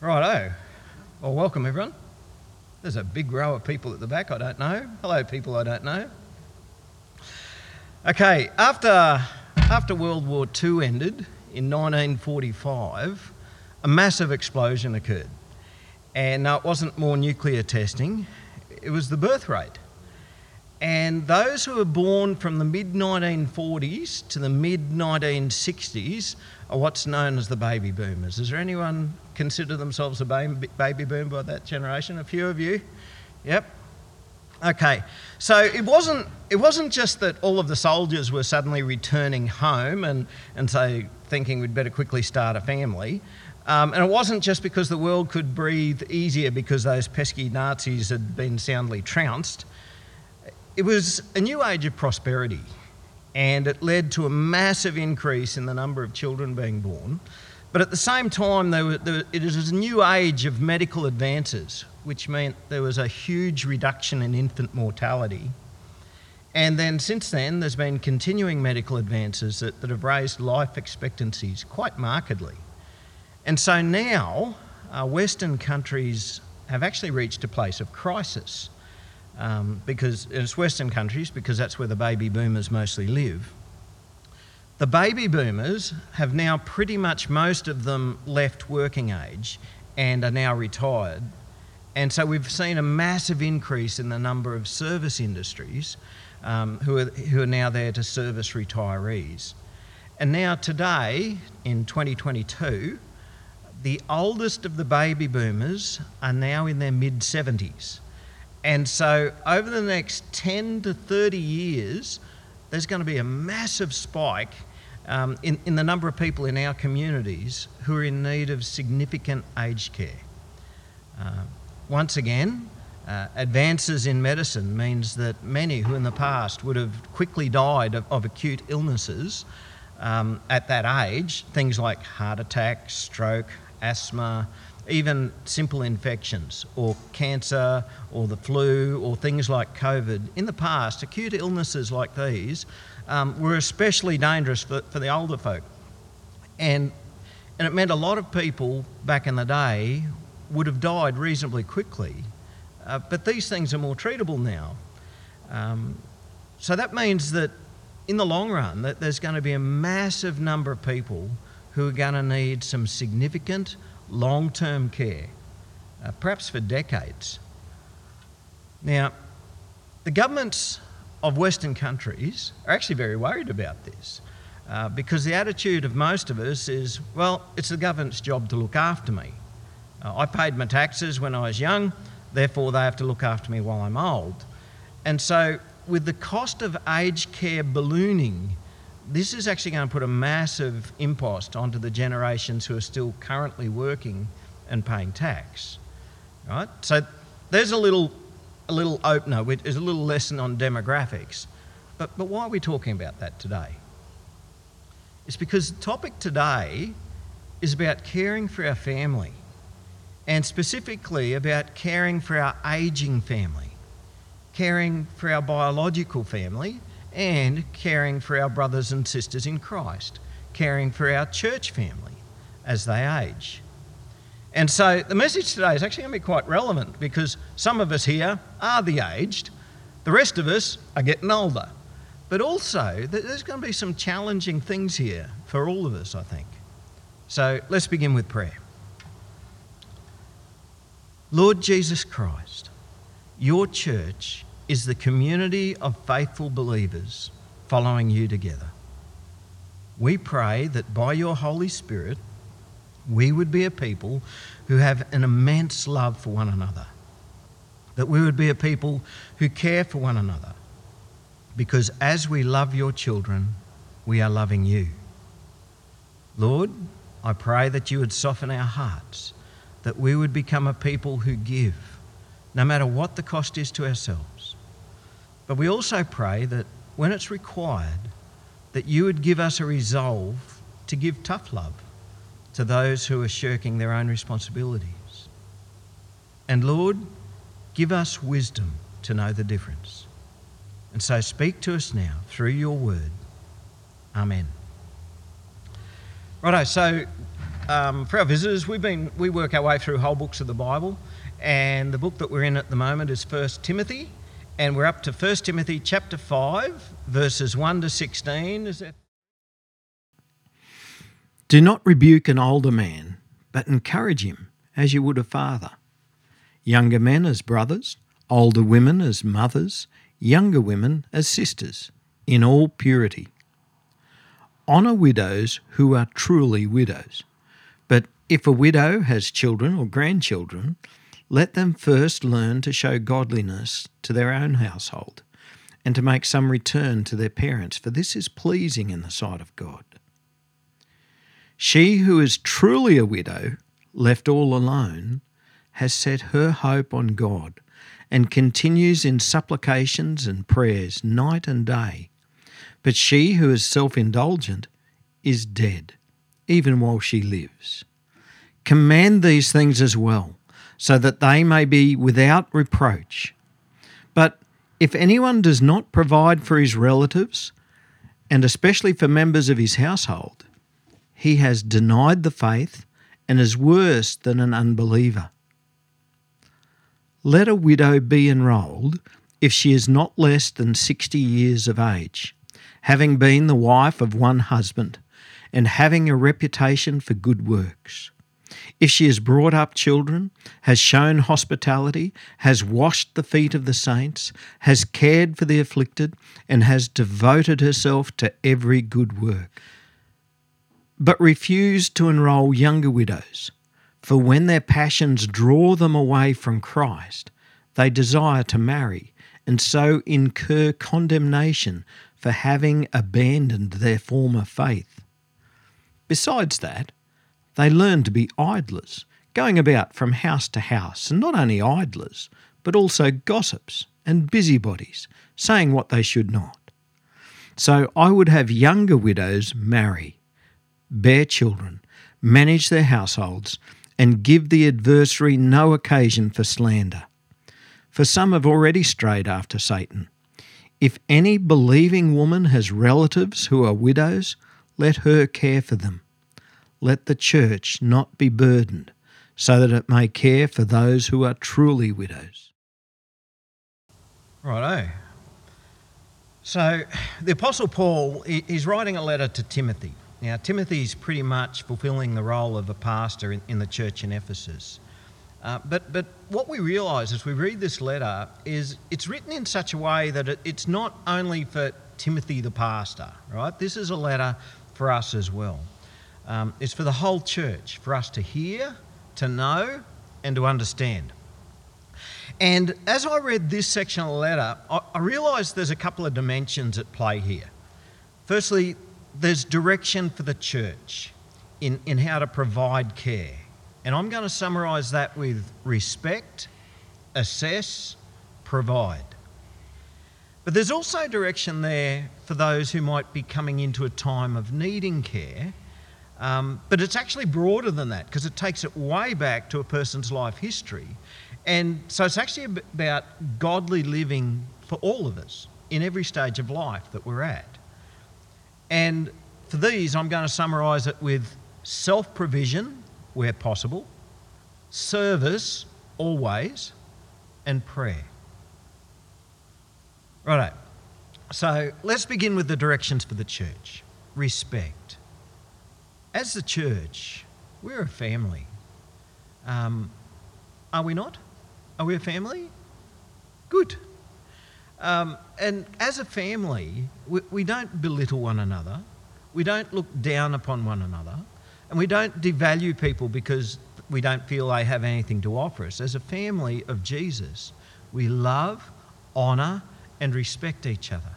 Righto. Well, welcome everyone. There's a big row of people at the back I don't know. Hello, people I don't know. Okay, after, after World War II ended in 1945, a massive explosion occurred. And no, it wasn't more nuclear testing, it was the birth rate. And those who were born from the mid 1940s to the mid 1960s are what's known as the baby boomers. Does there anyone consider themselves a baby, boom by that generation? A few of you? Yep. Okay, so it wasn't, it wasn't just that all of the soldiers were suddenly returning home and, and so thinking we'd better quickly start a family. Um, and it wasn't just because the world could breathe easier because those pesky Nazis had been soundly trounced. It was a new age of prosperity, and it led to a massive increase in the number of children being born. But at the same time, there were, there, it was a new age of medical advances, which meant there was a huge reduction in infant mortality. And then since then, there's been continuing medical advances that, that have raised life expectancies quite markedly. And so now, uh, Western countries have actually reached a place of crisis um, because it's Western countries, because that's where the baby boomers mostly live. The baby boomers have now pretty much most of them left working age and are now retired. And so we've seen a massive increase in the number of service industries um, who, are, who are now there to service retirees. And now, today, in 2022, the oldest of the baby boomers are now in their mid 70s. And so, over the next 10 to 30 years, there's going to be a massive spike um, in, in the number of people in our communities who are in need of significant aged care. Uh, once again, uh, advances in medicine means that many who in the past would have quickly died of, of acute illnesses um, at that age, things like heart attack, stroke, asthma, even simple infections or cancer or the flu or things like COVID. In the past, acute illnesses like these um, were especially dangerous for, for the older folk. And, and it meant a lot of people back in the day would have died reasonably quickly. Uh, but these things are more treatable now. Um, so that means that in the long run, that there's going to be a massive number of people who are going to need some significant long term care, uh, perhaps for decades. Now, the governments of Western countries are actually very worried about this uh, because the attitude of most of us is well, it's the government's job to look after me. Uh, I paid my taxes when I was young, therefore, they have to look after me while I'm old. And so, with the cost of aged care ballooning, this is actually going to put a massive impost onto the generations who are still currently working and paying tax. Right? So there's a little, a little opener, there's a little lesson on demographics. But, but why are we talking about that today? It's because the topic today is about caring for our family, and specifically about caring for our aging family, caring for our biological family, and caring for our brothers and sisters in Christ, caring for our church family as they age. And so the message today is actually going to be quite relevant because some of us here are the aged, the rest of us are getting older. But also, there's going to be some challenging things here for all of us, I think. So let's begin with prayer. Lord Jesus Christ, your church is the community of faithful believers following you together. We pray that by your Holy Spirit, we would be a people who have an immense love for one another, that we would be a people who care for one another, because as we love your children, we are loving you. Lord, I pray that you would soften our hearts, that we would become a people who give, no matter what the cost is to ourselves but we also pray that when it's required, that you would give us a resolve to give tough love to those who are shirking their own responsibilities. And Lord, give us wisdom to know the difference. And so speak to us now through your word. Amen. Righto, so um, for our visitors, we've been we work our way through whole books of the Bible, and the book that we're in at the moment is First Timothy, and we're up to First Timothy chapter five, verses one to sixteen. Is that? Do not rebuke an older man, but encourage him as you would a father. Younger men as brothers, older women as mothers, younger women as sisters, in all purity. Honour widows who are truly widows. But if a widow has children or grandchildren, let them first learn to show godliness to their own household and to make some return to their parents, for this is pleasing in the sight of God. She who is truly a widow, left all alone, has set her hope on God and continues in supplications and prayers night and day but she who is self indulgent is dead, even while she lives. Command these things as well, so that they may be without reproach. But if anyone does not provide for his relatives, and especially for members of his household, he has denied the faith and is worse than an unbeliever. Let a widow be enrolled if she is not less than sixty years of age having been the wife of one husband, and having a reputation for good works. If she has brought up children, has shown hospitality, has washed the feet of the saints, has cared for the afflicted, and has devoted herself to every good work. But refuse to enrol younger widows, for when their passions draw them away from Christ, they desire to marry, and so incur condemnation for having abandoned their former faith. Besides that, they learn to be idlers, going about from house to house, and not only idlers, but also gossips and busybodies, saying what they should not. So I would have younger widows marry, bear children, manage their households, and give the adversary no occasion for slander. For some have already strayed after Satan. If any believing woman has relatives who are widows, let her care for them. Let the church not be burdened, so that it may care for those who are truly widows. Righto. So the Apostle Paul is writing a letter to Timothy. Now, Timothy is pretty much fulfilling the role of a pastor in, in the church in Ephesus. Uh, but, but what we realise as we read this letter is it's written in such a way that it, it's not only for Timothy the pastor, right? This is a letter for us as well. Um, it's for the whole church, for us to hear, to know, and to understand. And as I read this section of the letter, I, I realised there's a couple of dimensions at play here. Firstly, there's direction for the church in, in how to provide care. And I'm going to summarise that with respect, assess, provide. But there's also direction there for those who might be coming into a time of needing care. Um, but it's actually broader than that because it takes it way back to a person's life history. And so it's actually about godly living for all of us in every stage of life that we're at. And for these, I'm going to summarise it with self provision where possible, service always, and prayer. Righto. So let's begin with the directions for the church. Respect. As the church, we're a family. Um, are we not? Are we a family? Good. Um, and as a family, we, we don't belittle one another. We don't look down upon one another. And we don't devalue people because we don't feel they have anything to offer us. As a family of Jesus, we love, honour, and respect each other.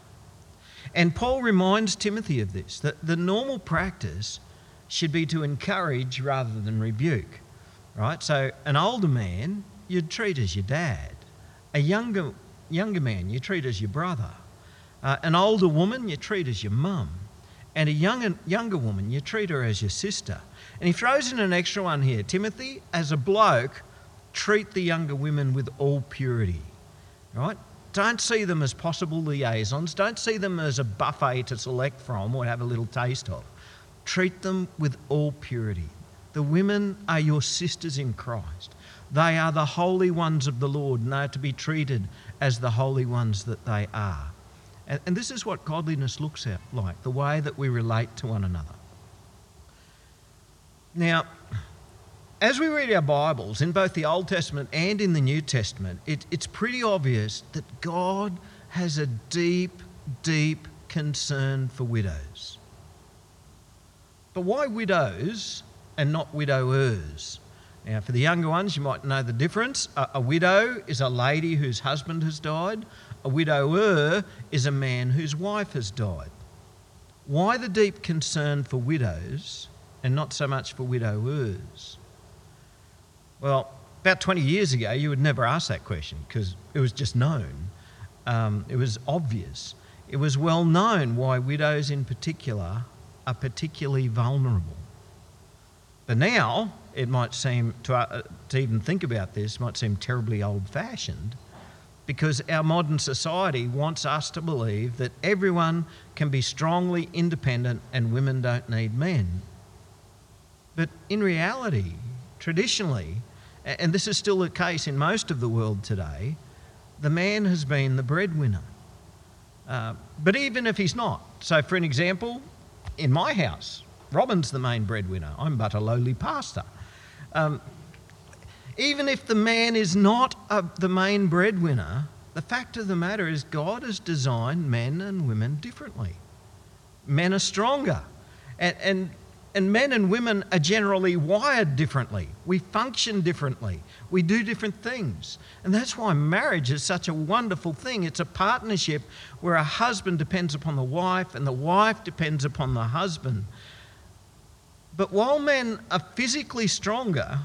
And Paul reminds Timothy of this that the normal practice should be to encourage rather than rebuke. Right? So, an older man, you'd treat as your dad. A younger, younger man, you treat as your brother. Uh, an older woman, you treat as your mum. And a young, younger woman, you treat her as your sister. And he throws in an extra one here Timothy, as a bloke, treat the younger women with all purity. Right? Don't see them as possible liaisons. Don't see them as a buffet to select from or have a little taste of. Treat them with all purity. The women are your sisters in Christ. They are the holy ones of the Lord, and they are to be treated as the holy ones that they are. And, and this is what godliness looks at, like the way that we relate to one another. Now, as we read our Bibles in both the Old Testament and in the New Testament, it, it's pretty obvious that God has a deep, deep concern for widows. But why widows and not widowers? Now, for the younger ones, you might know the difference. A, a, widow is a lady whose husband has died, a widower is a man whose wife has died. Why the deep concern for widows and not so much for widowers? Well, about 20 years ago, you would never ask that question because it was just known. Um, it was obvious. It was well known why widows in particular are particularly vulnerable. But now, it might seem, to, uh, to even think about this, might seem terribly old fashioned because our modern society wants us to believe that everyone can be strongly independent and women don't need men. But in reality, traditionally, and this is still the case in most of the world today, the man has been the breadwinner. Uh, but even if he's not, so for an example, in my house, Robin's the main breadwinner. I'm but a lowly pastor. Um, even if the man is not a, the main breadwinner, the fact of the matter is God has designed men and women differently. Men are stronger. And, and and men and women are generally wired differently. We function differently. We do different things. And that's why marriage is such a wonderful thing. It's a partnership where a husband depends upon the wife and the wife depends upon the husband. But while men are physically stronger,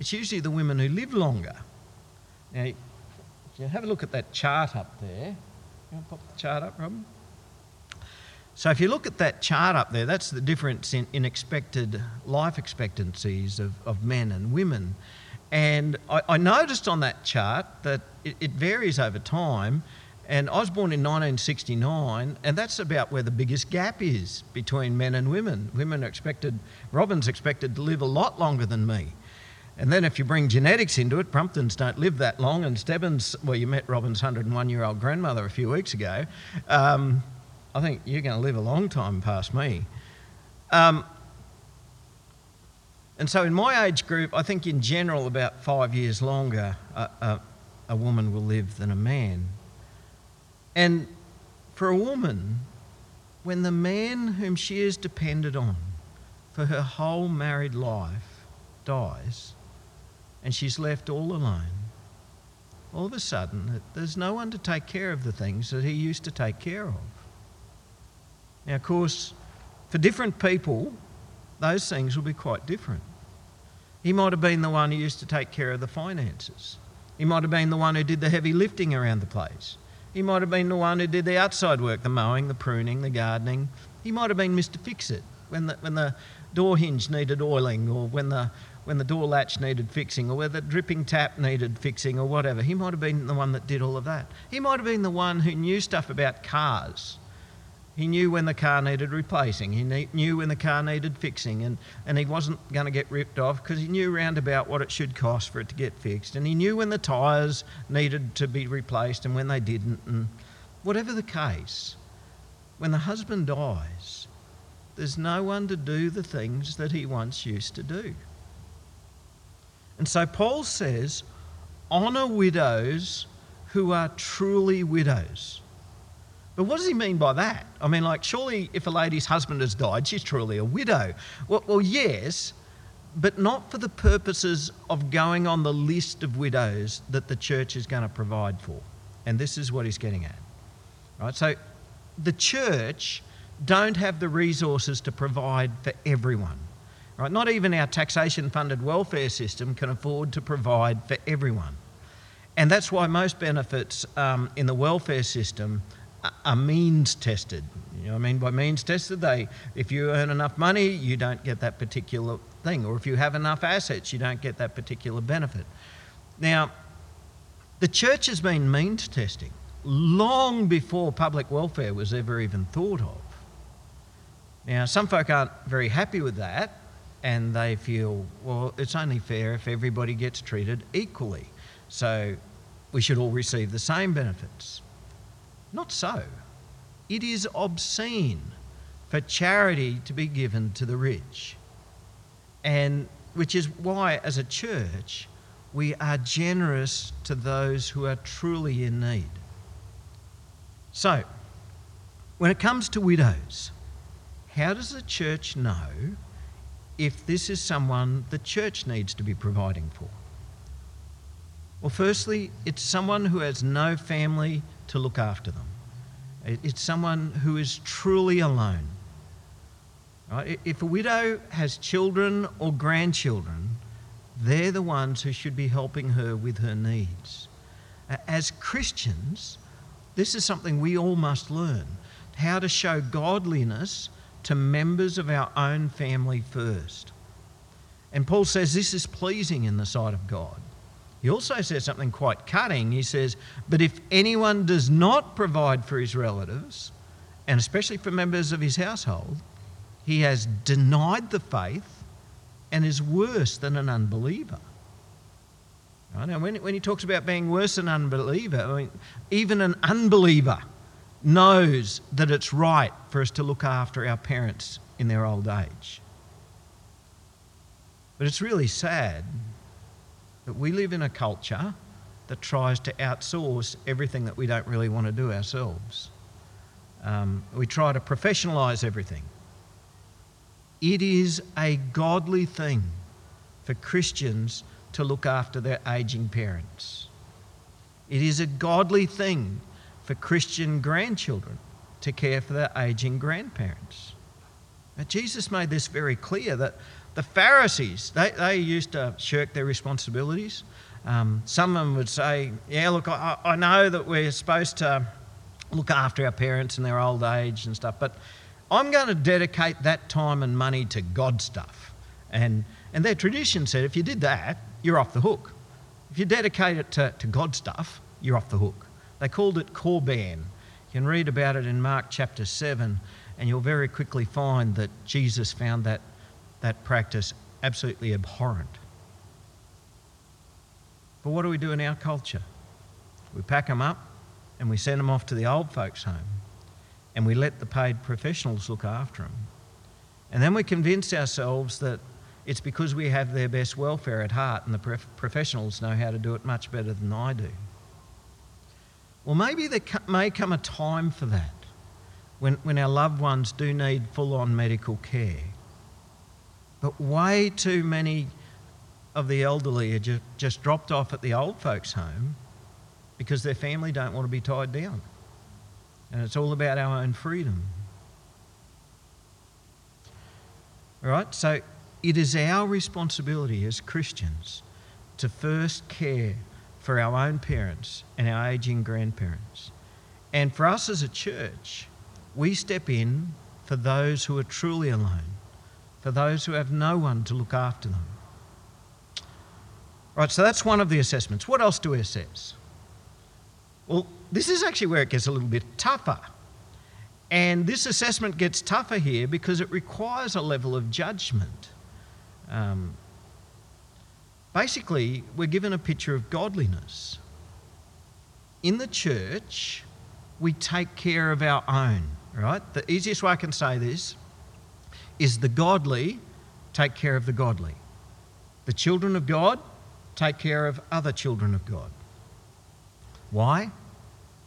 it's usually the women who live longer. Now, you have a look at that chart up there. You want to pop the chart up, Robin? So if you look at that chart up there, that's the difference in, in expected life expectancies of, of men and women. And I, I noticed on that chart that it, it, varies over time. And I was born in 1969, and that's about where the biggest gap is between men and women. Women are expected, Robin's expected to live a lot longer than me. And then if you bring genetics into it, Prumptons don't live that long, and Stebbins, well, you met Robin's 101 year old grandmother a few weeks ago. Um, I think you're going to live a long time past me. Um, and so, in my age group, I think in general about five years longer a, a, a woman will live than a man. And for a woman, when the man whom she is dependent on for her whole married life dies and she's left all alone, all of a sudden there's no one to take care of the things that he used to take care of. Now, of course, for different people, those things will be quite different. He might have been the one who used to take care of the finances. He might have been the one who did the heavy lifting around the place. He might have been the one who did the outside work, the mowing, the pruning, the gardening. He might have been Mr. Fix It when the, when the door hinge needed oiling or when the, when the door latch needed fixing or where the dripping tap needed fixing or whatever. He might have been the one that did all of that. He might have been the one who knew stuff about cars he knew when the car needed replacing. He knew when the car needed fixing, and, and he wasn't going to get ripped off because he knew round about what it should cost for it to get fixed. And he knew when the tyres needed to be replaced and when they didn't. And whatever the case, when the husband dies, there's no one to do the things that he once used to do. And so Paul says, honour widows who are truly widows. But what does he mean by that? I mean, like, surely if a lady's husband has died, she's truly a widow. Well, well, yes, but not for the purposes of going on the list of widows that the church is going to provide for. And this is what he's getting at. Right? So the church don't have the resources to provide for everyone. Right? Not even our taxation funded welfare system can afford to provide for everyone. And that's why most benefits um, in the welfare system are means tested. You know I mean by means tested? They, if you earn enough money, you don't get that particular thing, or if you have enough assets, you don't get that particular benefit. Now, the church has been means testing long before public welfare was ever even thought of. Now, some folk aren't very happy with that, and they feel, well, it's only fair if everybody gets treated equally. So we should all receive the same benefits. Not so. It is obscene for charity to be given to the rich. And which is why, as a church, we are generous to those who are truly in need. So, when it comes to widows, how does the church know if this is someone the church needs to be providing for? Well, firstly, it's someone who has no family to look after them. It's someone who is truly alone. If a widow has children or grandchildren, they're the ones who should be helping her with her needs. As Christians, this is something we all must learn how to show godliness to members of our own family first. And Paul says this is pleasing in the sight of God. He also says something quite cutting. He says, But if anyone does not provide for his relatives, and especially for members of his household, he has denied the faith and is worse than an unbeliever. Right? Now, when, when he talks about being worse than an unbeliever, I mean, even an unbeliever knows that it's right for us to look after our parents in their old age. But it's really sad that we live in a culture that tries to outsource everything that we don't really want to do ourselves. Um, we try to professionalise everything. It is a godly thing for Christians to look after their aging parents. It is a godly thing for Christian grandchildren to care for their aging grandparents. Now, Jesus made this very clear that the Pharisees, they, they used to shirk their responsibilities. Um, some of them would say, Yeah, look, I, I know that we're supposed to look after our parents in their old age and stuff, but I'm going to dedicate that time and money to God stuff. And, and their tradition said if you did that, you're off the hook. If you dedicate it to, to God stuff, you're off the hook. They called it Korban. You can read about it in Mark chapter 7, and you'll very quickly find that Jesus found that, that practice absolutely abhorrent. But what do we do in our culture? We pack them up and we send them off to the old folks' home and we let the paid professionals look after them. And then we convince ourselves that it's because we have their best welfare at heart and the prof- professionals know how to do it much better than I do. Well, maybe there may come a time for that when, when our loved ones do need full on medical care. But way too many of the elderly are just, just dropped off at the old folks' home because their family don't want to be tied down. And it's all about our own freedom. All right? So it is our responsibility as Christians to first care for our own parents and our aging grandparents. And for us as a church, we step in for those who are truly alone, for those who have no one to look after them. Right, so that's one of the assessments. What else do we assess? Well, this is actually where it gets a little bit tougher. And this assessment gets tougher here because it requires a level of judgment. Um, basically, we're given a picture of godliness. In the church, we take care of our own, right? The easiest way I can say this is the godly take care of the godly. The children of God take care of other children of God. Why?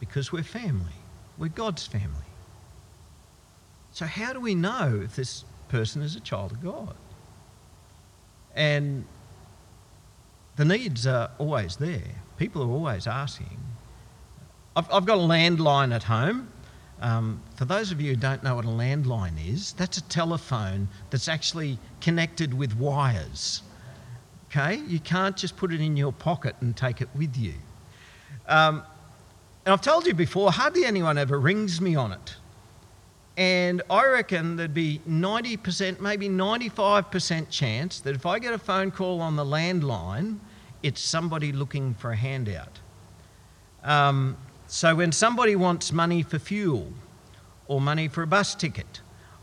Because we're family. We're God's family. So, how do we know if this person is a child of God? And the needs are always there. People are always asking. I've, I've got a landline at home. Um, for those of you who don't know what a landline is, that's a telephone that's actually connected with wires. Okay? You can't just put it in your pocket and take it with you. Um, and I've told you before, hardly anyone ever rings me on it. And I reckon there'd be 90%, maybe 95% chance that if I get a phone call on the landline, it's somebody looking for a handout. Um, so when somebody wants money for fuel, or money for a bus ticket,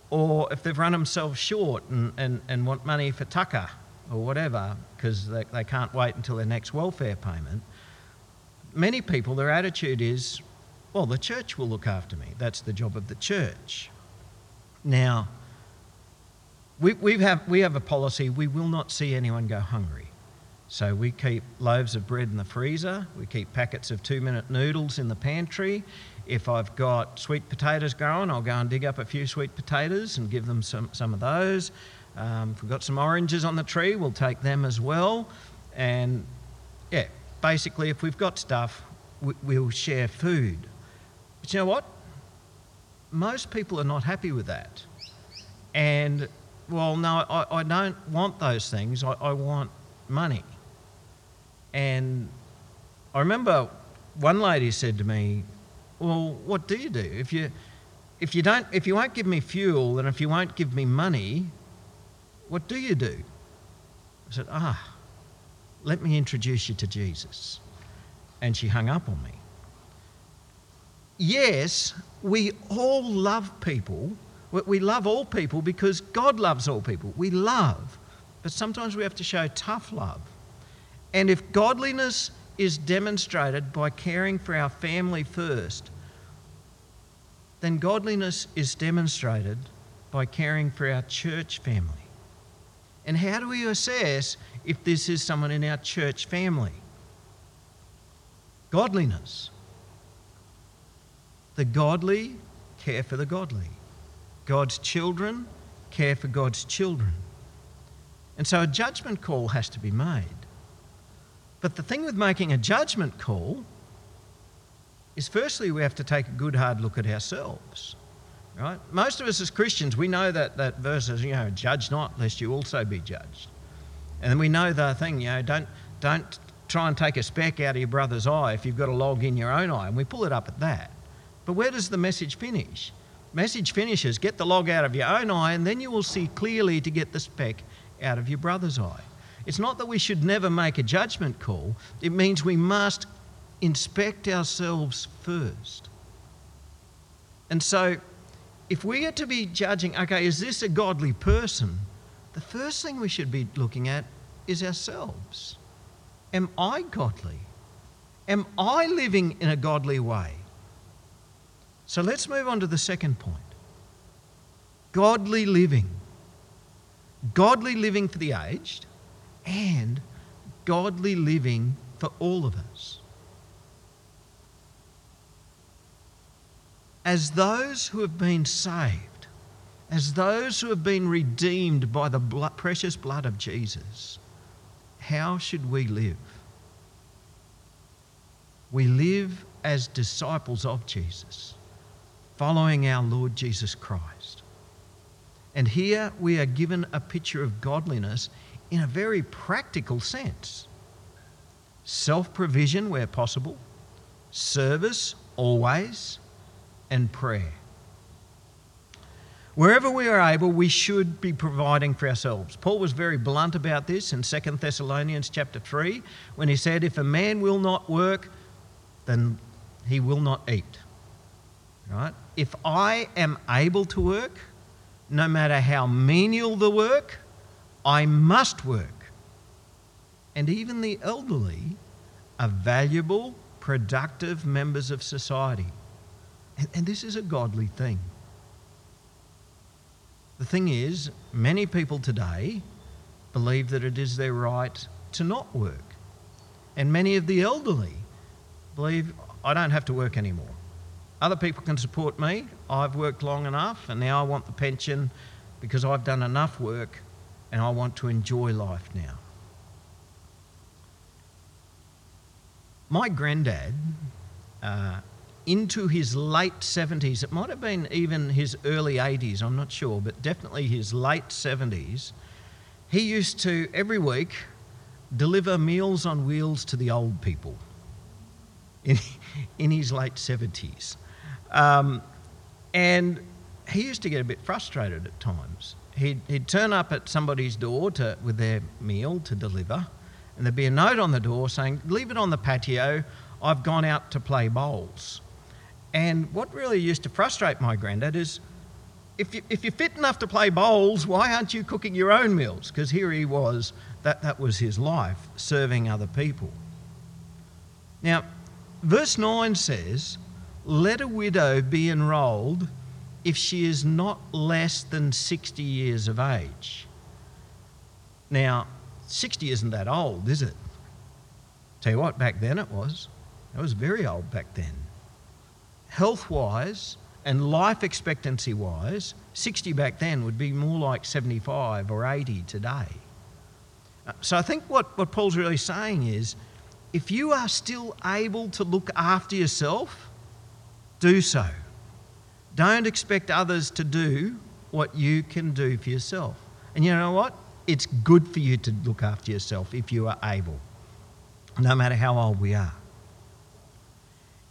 or if they've run themselves short and, and, and want money for tucker or whatever because they, they can't wait until their next welfare payment, many people, their attitude is, well, the church will look after me. That's the job of the church. Now, we, we, have, we have a policy we will not see anyone go hungry. So we keep loaves of bread in the freezer, we keep packets of two minute noodles in the pantry. If I've got sweet potatoes growing, I'll go and dig up a few sweet potatoes and give them some, some of those. Um, if we've got some oranges on the tree, we'll take them as well. And yeah, basically, if we've got stuff, we, we'll share food. But you know what? Most people are not happy with that. And, well, no, I, I don't want those things. I, I want money. And I remember one lady said to me, well, what do you do? If you, if you, don't, if you won't give me fuel and if you won't give me money, what do you do? I said, Ah, let me introduce you to Jesus. And she hung up on me. Yes, we all love people. We love all people because God loves all people. We love. But sometimes we have to show tough love. And if godliness is demonstrated by caring for our family first, then godliness is demonstrated by caring for our church family. And how do we assess if this is someone in our church family? Godliness. The godly care for the godly. God's children care for God's children. And so a judgment call has to be made. But the thing with making a judgment call is firstly, we have to take a good hard look at ourselves. Right? Most of us as Christians, we know that, that verse is, you know, judge not lest you also be judged. And then we know the thing, you know, don't, don't try and take a speck out of your brother's eye if you've got a log in your own eye. And we pull it up at that. But where does the message finish? Message finishes get the log out of your own eye, and then you will see clearly to get the speck out of your brother's eye. It's not that we should never make a judgment call, it means we must inspect ourselves first. And so, if we are to be judging, okay, is this a godly person? The first thing we should be looking at is ourselves. Am I godly? Am I living in a godly way? So let's move on to the second point godly living. Godly living for the aged and godly living for all of us. As those who have been saved, as those who have been redeemed by the blood, precious blood of Jesus, how should we live? We live as disciples of Jesus, following our Lord Jesus Christ. And here we are given a picture of godliness in a very practical sense self provision where possible, service always, and prayer. Wherever we are able, we should be providing for ourselves. Paul was very blunt about this in 2 Thessalonians chapter 3 when he said, If a man will not work, then he will not eat. Right? If I am able to work, no matter how menial the work, I must work. And even the elderly are valuable, productive members of society. And, and this is a godly thing. The thing is, many people today believe that it is their right to not work. And many of the elderly believe, I don't have to work anymore. Other people can support me. I've worked long enough, and now I want the pension because I've done enough work and I want to enjoy life now. My granddad, uh, into his late 70s, it might have been even his early 80s, I'm not sure, but definitely his late 70s, he used to every week deliver meals on wheels to the old people in, in his late 70s. Um, and he used to get a bit frustrated at times he'd, he'd turn up at somebody's door to, with their meal to deliver, and there'd be a note on the door saying, Leave it on the patio, I've gone out to play bowls. And what really used to frustrate my granddad is if, you, if you're fit enough to play bowls, why aren't you cooking your own meals? Because here he was, that, that was his life, serving other people. Now, verse 9 says, Let a widow be enrolled if she is not less than 60 years of age. Now, 60 isn't that old, is it? Tell you what, back then it was. It was very old back then. Health wise and life expectancy wise, 60 back then would be more like 75 or 80 today. Uh, so I think what, what Paul's really saying is if you are still able to look after yourself, do so. Don't expect others to do what you can do for yourself. And you know what? It's good for you to look after yourself if you are able, no matter how old we are.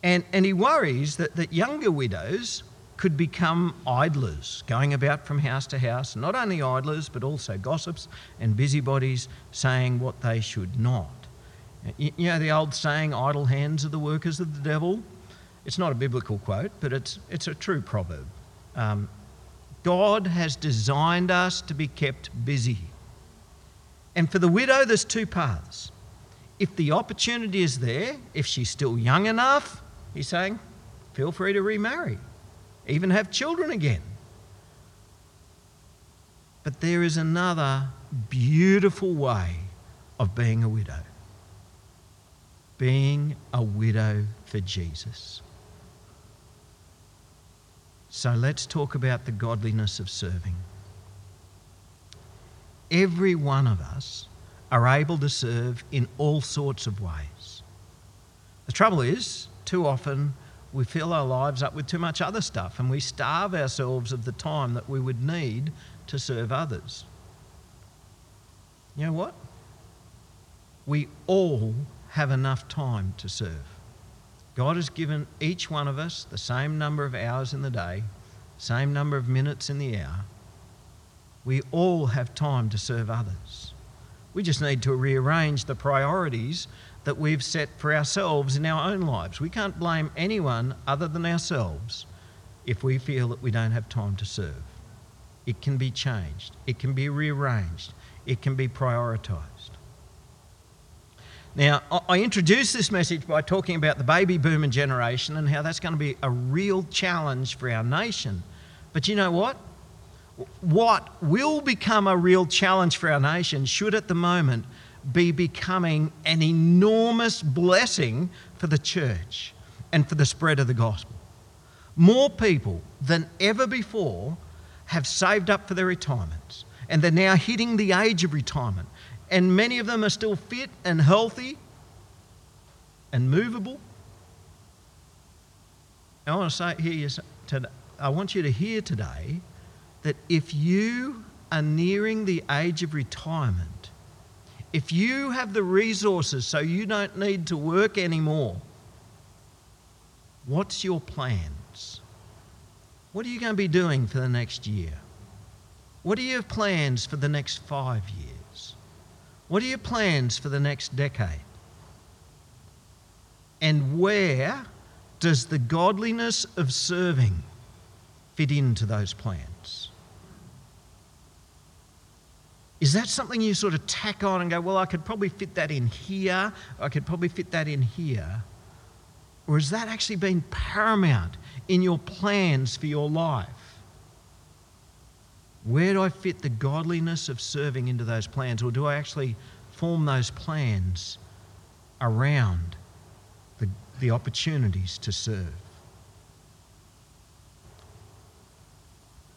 And, and he worries that, that younger widows could become idlers, going about from house to house, not only idlers, but also gossips and busybodies saying what they should not. You, know the old saying, idle hands are the workers of the devil? It's not a biblical quote, but it's, it's a true proverb. Um, God has designed us to be kept busy. And for the widow, there's two paths. If the opportunity is there, if she's still young enough, he's saying, feel free to remarry, even have children again. But there is another beautiful way of being a widow being a widow for Jesus. So let's talk about the godliness of serving. Every one of us are able to serve in all sorts of ways. The trouble is, too often we fill our lives up with too much other stuff and we starve ourselves of the time that we would need to serve others. You know what? We all have enough time to serve. God has given each one of us the same number of hours in the day, same number of minutes in the hour. We all have time to serve others. We just need to rearrange the priorities that we've set for ourselves in our own lives. We can't blame anyone other than ourselves if we feel that we don't have time to serve. It can be changed, it can be rearranged, it can be prioritised. Now, I introduced this message by talking about the baby boomer generation and how that's going to be a real challenge for our nation. But you know what? What will become a real challenge for our nation should at the moment be becoming an enormous blessing for the church and for the spread of the gospel. More people than ever before have saved up for their retirements and they're now hitting the age of retirement and many of them are still fit and healthy and movable. I want to say here, I want you to hear today that if you are nearing the age of retirement, if you have the resources so you don't need to work anymore, what's your plans? What are you going to be doing for the next year? What are your plans for the next five years? What are your plans for the next decade? And where does the godliness of serving fit into those plans? Is that something you sort of tack on and go, well, I could probably fit that in here, I could probably fit that in here? Or has that actually been paramount in your plans for your life? Where do I fit the godliness of serving into those plans? Or do I actually form those plans around the, the opportunities to serve?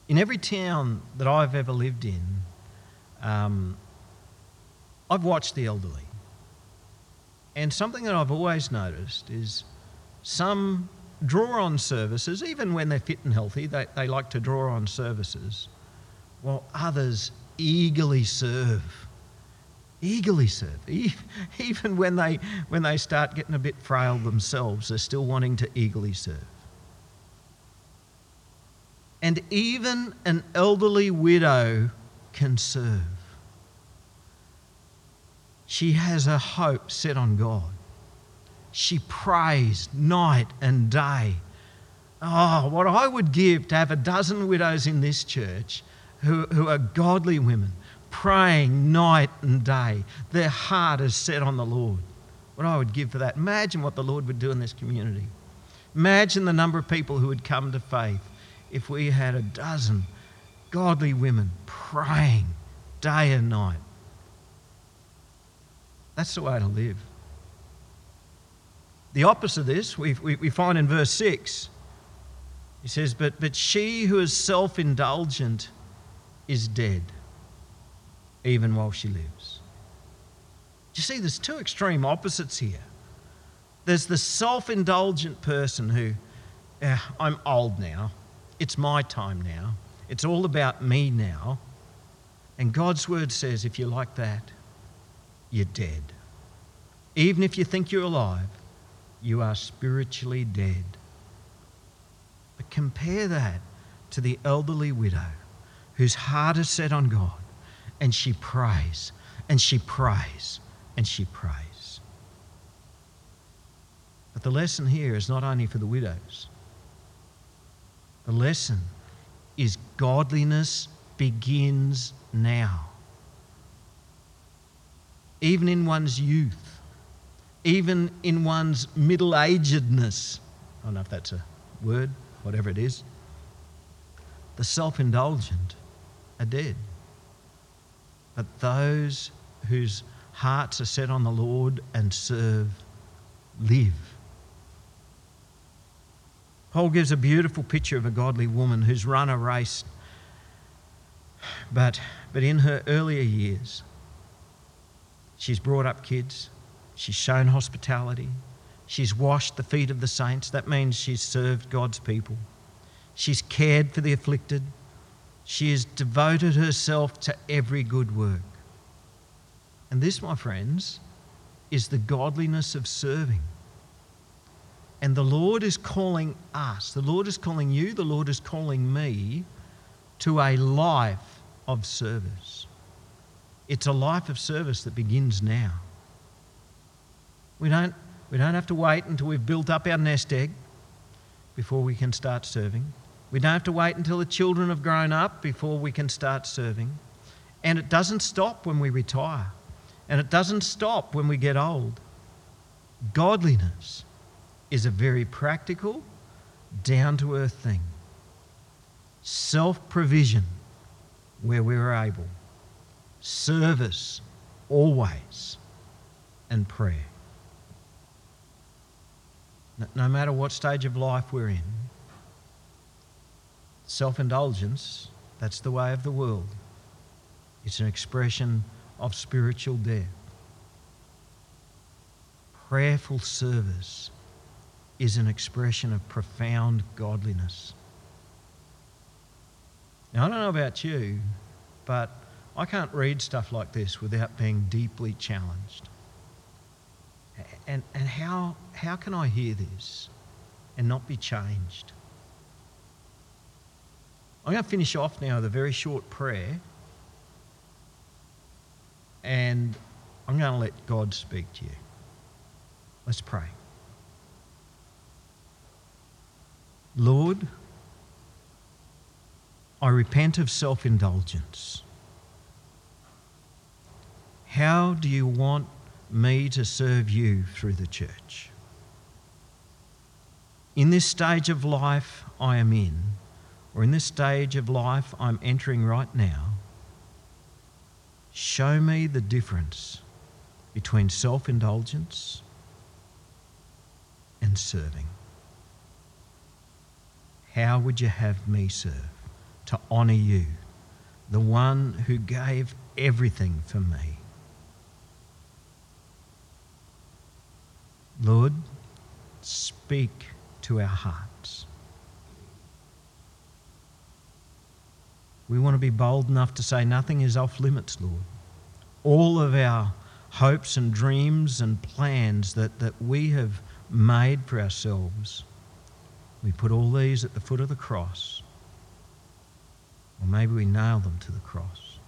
In every town that I've ever lived in, um, I've watched the elderly. And something that I've always noticed is some draw on services, even when they're fit and healthy, they, they like to draw on services while others eagerly serve. Eagerly serve. Even when they, when they start getting a bit frail themselves, they're still wanting to eagerly serve. And even an elderly widow can serve. She has a hope set on God. She prays night and day Oh, what I would give to have a dozen widows in this church who, who are godly women, praying night and day. Their heart is set on the Lord. What I would give for that. Imagine what the Lord would do in this community. Imagine the number of people who would come to faith if we had a dozen godly women praying day and night. That's the way to live. The opposite of this, we, we, we find in verse 6. He says, but, but she who is self indulgent is dead, even while she lives. You see, there's two extreme opposites here. There's the self indulgent person who, eh, I'm old now, it's my time now, it's all about me now. And God's word says, if you're like that, you're dead. Even if you think you're alive, you are spiritually dead. But compare that to the elderly widow whose heart is set on God and she prays and she prays and she prays. But the lesson here is not only for the widows, the lesson is godliness begins now. Even in one's youth, even in one's middle agedness. I don't know if that's a word, whatever it is. The self indulgent are dead. But those whose hearts are set on the Lord and serve live. Paul gives a beautiful picture of a godly woman who's run a race, but, but in her earlier years, she's brought up kids, she's shown hospitality, she's washed the feet of the saints. That means she's served God's people, she's cared for the afflicted, she has devoted herself to every good work. And this, my friends, is the godliness of serving. And the Lord is calling us, the Lord is calling you, the Lord is calling me to a life of service. It's a life of service that begins now. We don't, we don't have to wait until we've built up our nest egg before we can start serving. We don't have to wait until the children have grown up before we can start serving. And it doesn't stop when we retire. And it doesn't stop when we get old. Godliness is a very practical, down to earth thing. Self provision where we're able, service always, and prayer. No matter what stage of life we're in, self indulgence, that's the way of the world. It's an expression of spiritual death. Prayerful service is an expression of profound godliness. Now, I don't know about you, but I can't read stuff like this without being deeply challenged. And, and how, how can I hear this and not be changed? I'm going to finish off now with a very short prayer. And I'm going to let God speak to you. Let's pray. Lord, I repent of self indulgence. How do you want me to serve you through the church? In this stage of life I am in, or in this stage of life I'm entering right now, show me the difference between self indulgence and serving. How would you have me serve? To honour you, the one who gave everything for me. Lord, speak to our hearts. We want to be bold enough to say nothing is off limits, Lord. All of our hopes and dreams and plans that, that we have made for ourselves we put all these at the foot of the cross. Or maybe we nail them to the cross.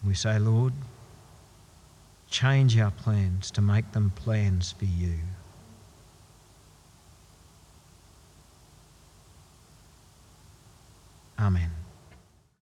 And we say, Lord, change our plans to make them plans for you. Amen.